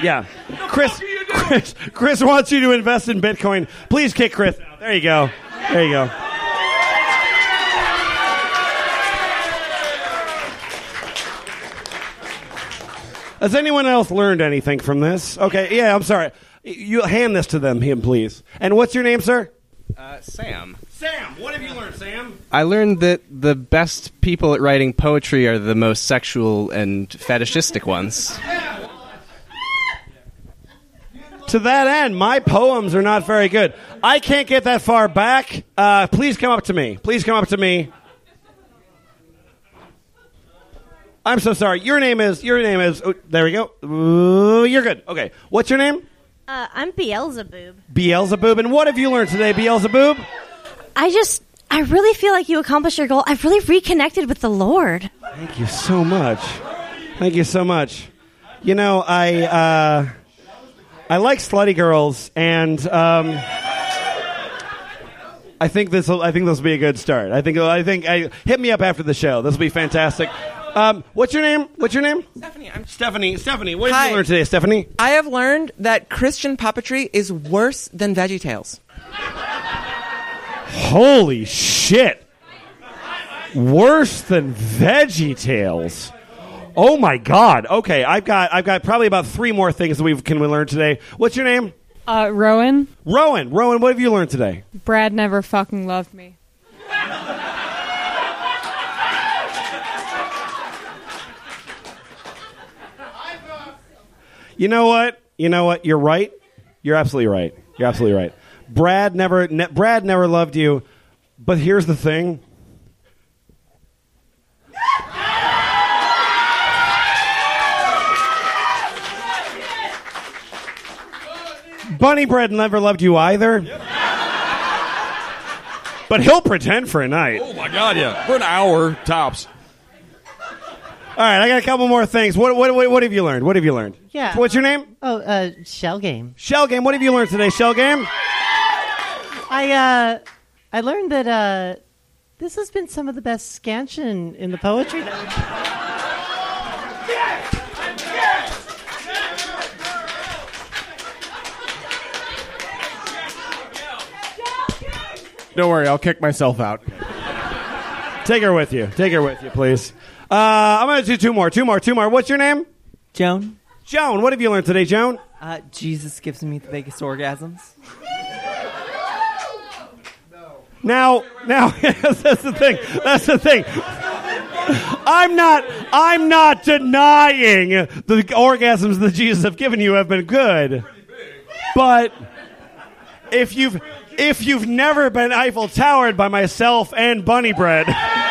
Yeah. Chris, Chris, Chris wants you to invest in Bitcoin. Please kick Chris out. There you go. There you go. Has anyone else learned anything from this? Okay, yeah, I'm sorry. You hand this to them, him, please. And what's your name, sir? Uh, Sam. Sam. What have you learned, Sam? I learned that the best people at writing poetry are the most sexual and fetishistic ones. To that end, my poems are not very good. I can't get that far back. Uh, please come up to me. Please come up to me. I'm so sorry. Your name is. Your name is. Oh, there we go. Ooh, you're good. Okay. What's your name? Uh, I'm Beelzebub. Beelzebub. And what have you learned today, Beelzebub? I just, I really feel like you accomplished your goal. I've really reconnected with the Lord. Thank you so much. Thank you so much. You know, I uh, I like slutty girls, and um, I think this will. I think this will be a good start. I think. I think. I, hit me up after the show. This will be fantastic. Um, what's your name? What's your name? Stephanie. I'm Stephanie. Stephanie. What did Hi. you learn today, Stephanie? I have learned that Christian puppetry is worse than Veggie Tales. Holy shit! Worse than Veggie Tales. Oh my God. Okay, I've got I've got probably about three more things that we can we learn today. What's your name? Uh, Rowan, Rowan. Rowan, what have you learned today? Brad never fucking loved me. You know what? You know what? You're right. You're absolutely right. You're absolutely right. Brad never ne- Brad never loved you. But here's the thing. Bunnybread never loved you either. But he'll pretend for a night. Oh my God, yeah, for an hour tops. All right, I got a couple more things. What, what, what, what have you learned? What have you learned? Yeah. What's your name? Oh, uh, Shell Game. Shell Game. What have you learned today, Shell Game? I uh, I learned that uh, this has been some of the best scansion in the poetry. That Don't worry, I'll kick myself out. Take her with you. Take her with you, please. Uh, I'm going to do two more. Two more. Two more. What's your name? Joan. Joan. What have you learned today, Joan? Uh, Jesus gives me the biggest orgasms. Now, now, that's the thing. That's the thing. I'm not. I'm not denying the orgasms that Jesus have given you have been good, but if you've if you've never been Eiffel Towered by myself and Bunnybread.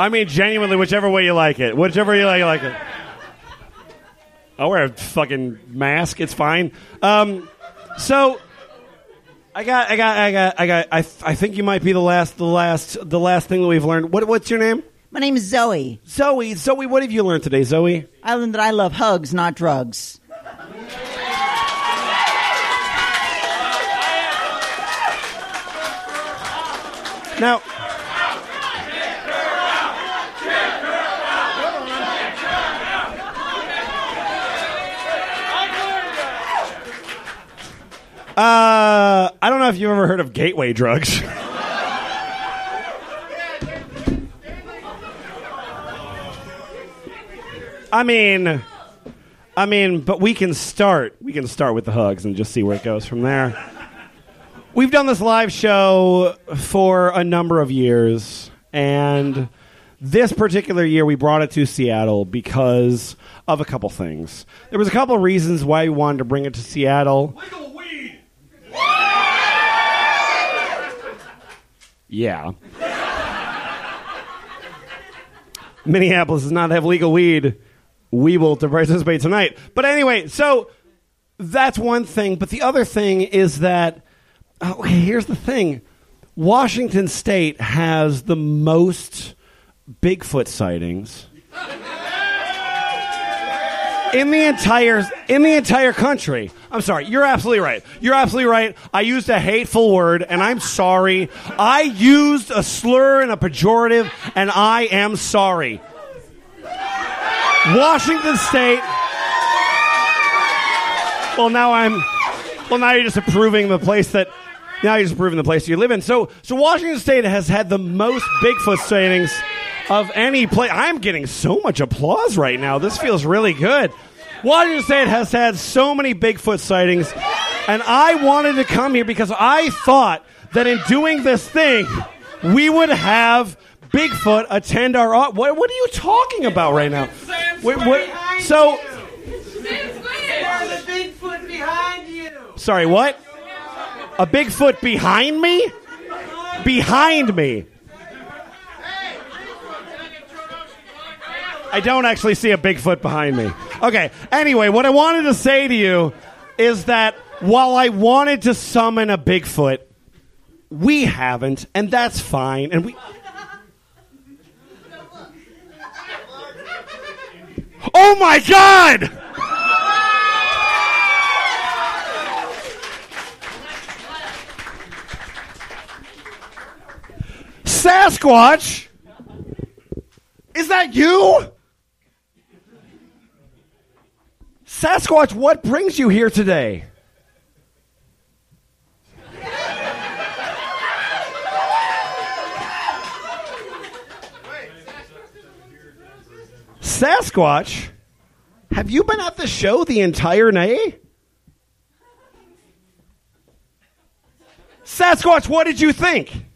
I mean, genuinely, whichever way you like it. Whichever way you like, it. I'll wear a fucking mask. It's fine. Um, so, I got, I got, I got, I got. I, I think you might be the last, the last, the last thing that we've learned. What, what's your name? My name is Zoe. Zoe. Zoe, what have you learned today, Zoe? I learned that I love hugs, not drugs. Now, uh, I don't know if you've ever heard of gateway drugs. I mean, I mean, but we can start. We can start with the hugs and just see where it goes from there. We've done this live show for a number of years, and this particular year we brought it to Seattle because of a couple things. There was a couple reasons why we wanted to bring it to Seattle. Yeah. Minneapolis does not have legal weed. We will to participate tonight. But anyway, so that's one thing. But the other thing is that, oh, here's the thing Washington State has the most Bigfoot sightings. In the entire in the entire country. I'm sorry. You're absolutely right. You're absolutely right. I used a hateful word, and I'm sorry. I used a slur and a pejorative, and I am sorry. Washington State. Well, now I'm. Well, now you're just approving the place that. Now you're just approving the place you live in. So, so Washington State has had the most Bigfoot sightings of any place. I'm getting so much applause right now. This feels really good. Washington State has had so many Bigfoot sightings, and I wanted to come here because I thought that in doing this thing, we would have Bigfoot attend our. What, what are you talking about right now? Wait, what? So, There's a Bigfoot behind you. sorry, what? A Bigfoot behind me? Behind me. I don't actually see a Bigfoot behind me. Okay. Anyway, what I wanted to say to you is that while I wanted to summon a Bigfoot, we haven't, and that's fine. And we. Oh my God! Sasquatch? Is that you? Sasquatch, what brings you here today? Sasquatch? Have you been at the show the entire night? Sasquatch, what did you think?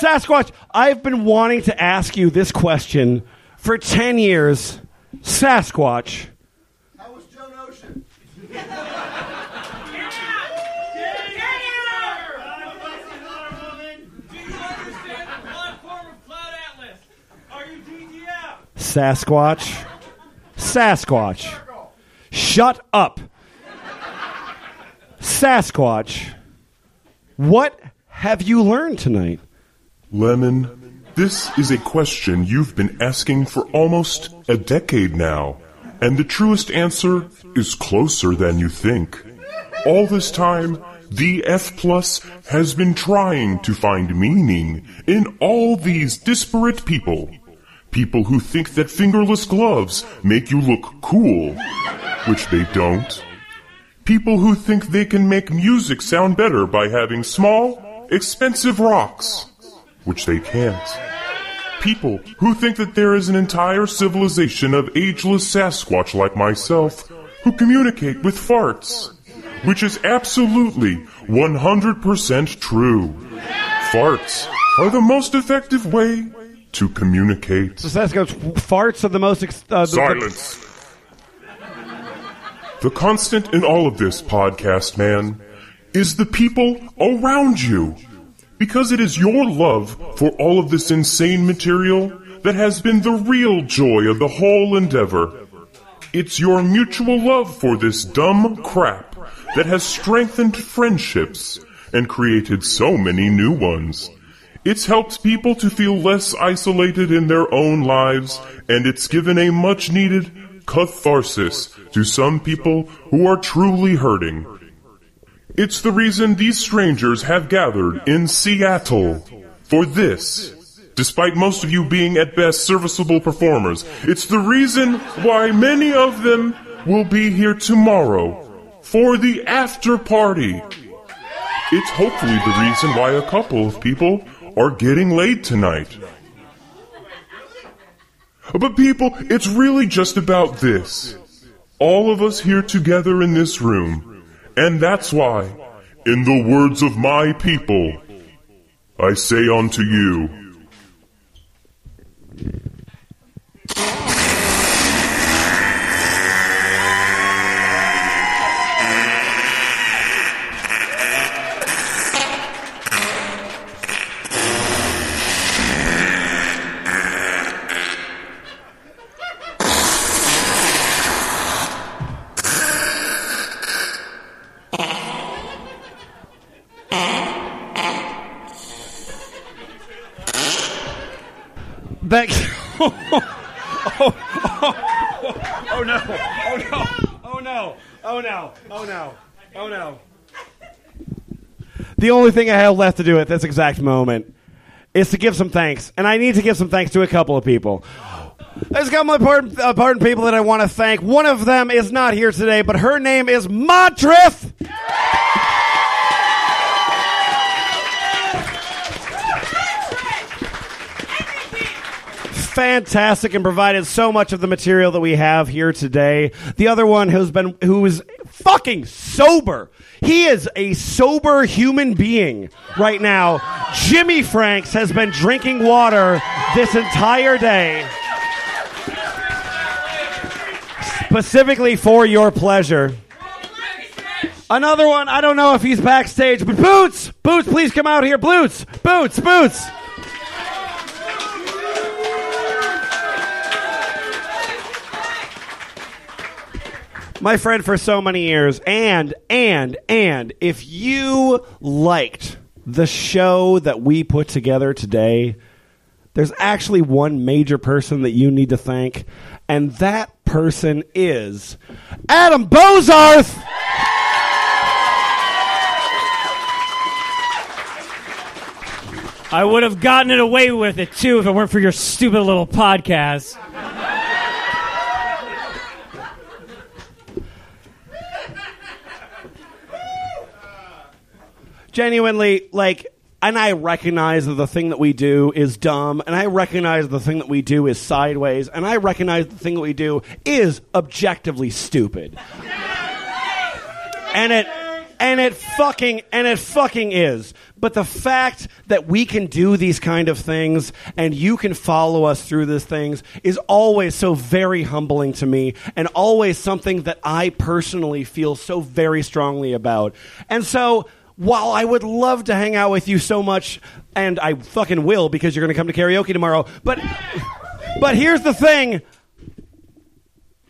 Sasquatch, I've been wanting to ask you this question for 10 years. Sasquatch. Sasquatch. Sasquatch. Shut up. Sasquatch. What have you learned tonight? Lemon, this is a question you've been asking for almost a decade now, and the truest answer is closer than you think. All this time, the F Plus has been trying to find meaning in all these disparate people. People who think that fingerless gloves make you look cool, which they don't. People who think they can make music sound better by having small, expensive rocks, which they can't. People who think that there is an entire civilization of ageless Sasquatch like myself who communicate with farts, which is absolutely 100% true. Farts are the most effective way to communicate. So Sasquatch farts are the most. Ex- uh, the- Silence. The constant in all of this, podcast man, is the people around you. Because it is your love for all of this insane material that has been the real joy of the whole endeavor. It's your mutual love for this dumb crap that has strengthened friendships and created so many new ones. It's helped people to feel less isolated in their own lives, and it's given a much needed catharsis to some people who are truly hurting. It's the reason these strangers have gathered in Seattle for this. Despite most of you being at best serviceable performers, it's the reason why many of them will be here tomorrow for the after party. It's hopefully the reason why a couple of people are getting laid tonight. But people, it's really just about this. All of us here together in this room. And that's why, in the words of my people, I say unto you, only thing I have left to do at this exact moment is to give some thanks, and I need to give some thanks to a couple of people. There's a couple of important, important people that I want to thank. One of them is not here today, but her name is Montrith. fantastic and provided so much of the material that we have here today. The other one who's been who is fucking sober. He is a sober human being right now. Jimmy Franks has been drinking water this entire day. Specifically for your pleasure. Another one, I don't know if he's backstage, but Boots! Boots, please come out here. Boots! Boots! Boots! My friend for so many years and and and if you liked the show that we put together today there's actually one major person that you need to thank and that person is adam bozarth I would have gotten it away with it too if it weren't for your stupid little podcast. Genuinely like and I recognize that the thing that we do is dumb, and I recognize the thing that we do is sideways, and I recognize the thing that we do is objectively stupid. and it and it fucking and it fucking is. But the fact that we can do these kind of things and you can follow us through these things is always so very humbling to me and always something that I personally feel so very strongly about. And so while I would love to hang out with you so much, and I fucking will because you're going to come to karaoke tomorrow, but but here's the thing.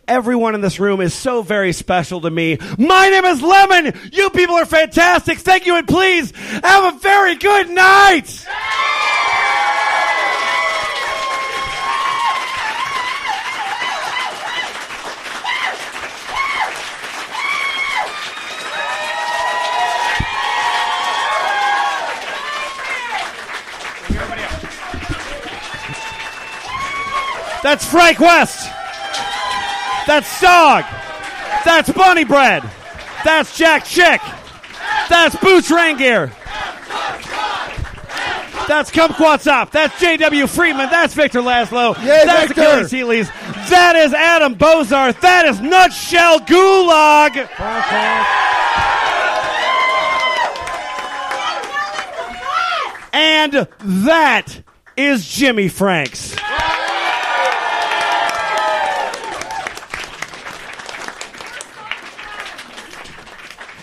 Everyone in this room is so very special to me. My name is Lemon. You people are fantastic. Thank you, and please have a very good night. That's Frank West. That's STOG. That's Bunnybread. That's Jack Chick. That's Boots Raingear. That's Kumquatxop. That's J.W. Friedman. That's Victor Laszlo. That's Victor. Achilles' Heelies. That is Adam Bozarth. That is Nutshell Gulag. And that is Jimmy Franks.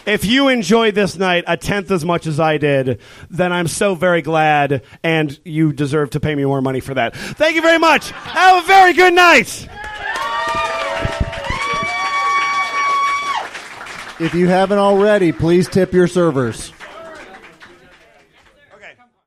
If you enjoyed this night a tenth as much as I did, then I'm so very glad, and you deserve to pay me more money for that. Thank you very much. Have a very good night. If you haven't already, please tip your servers.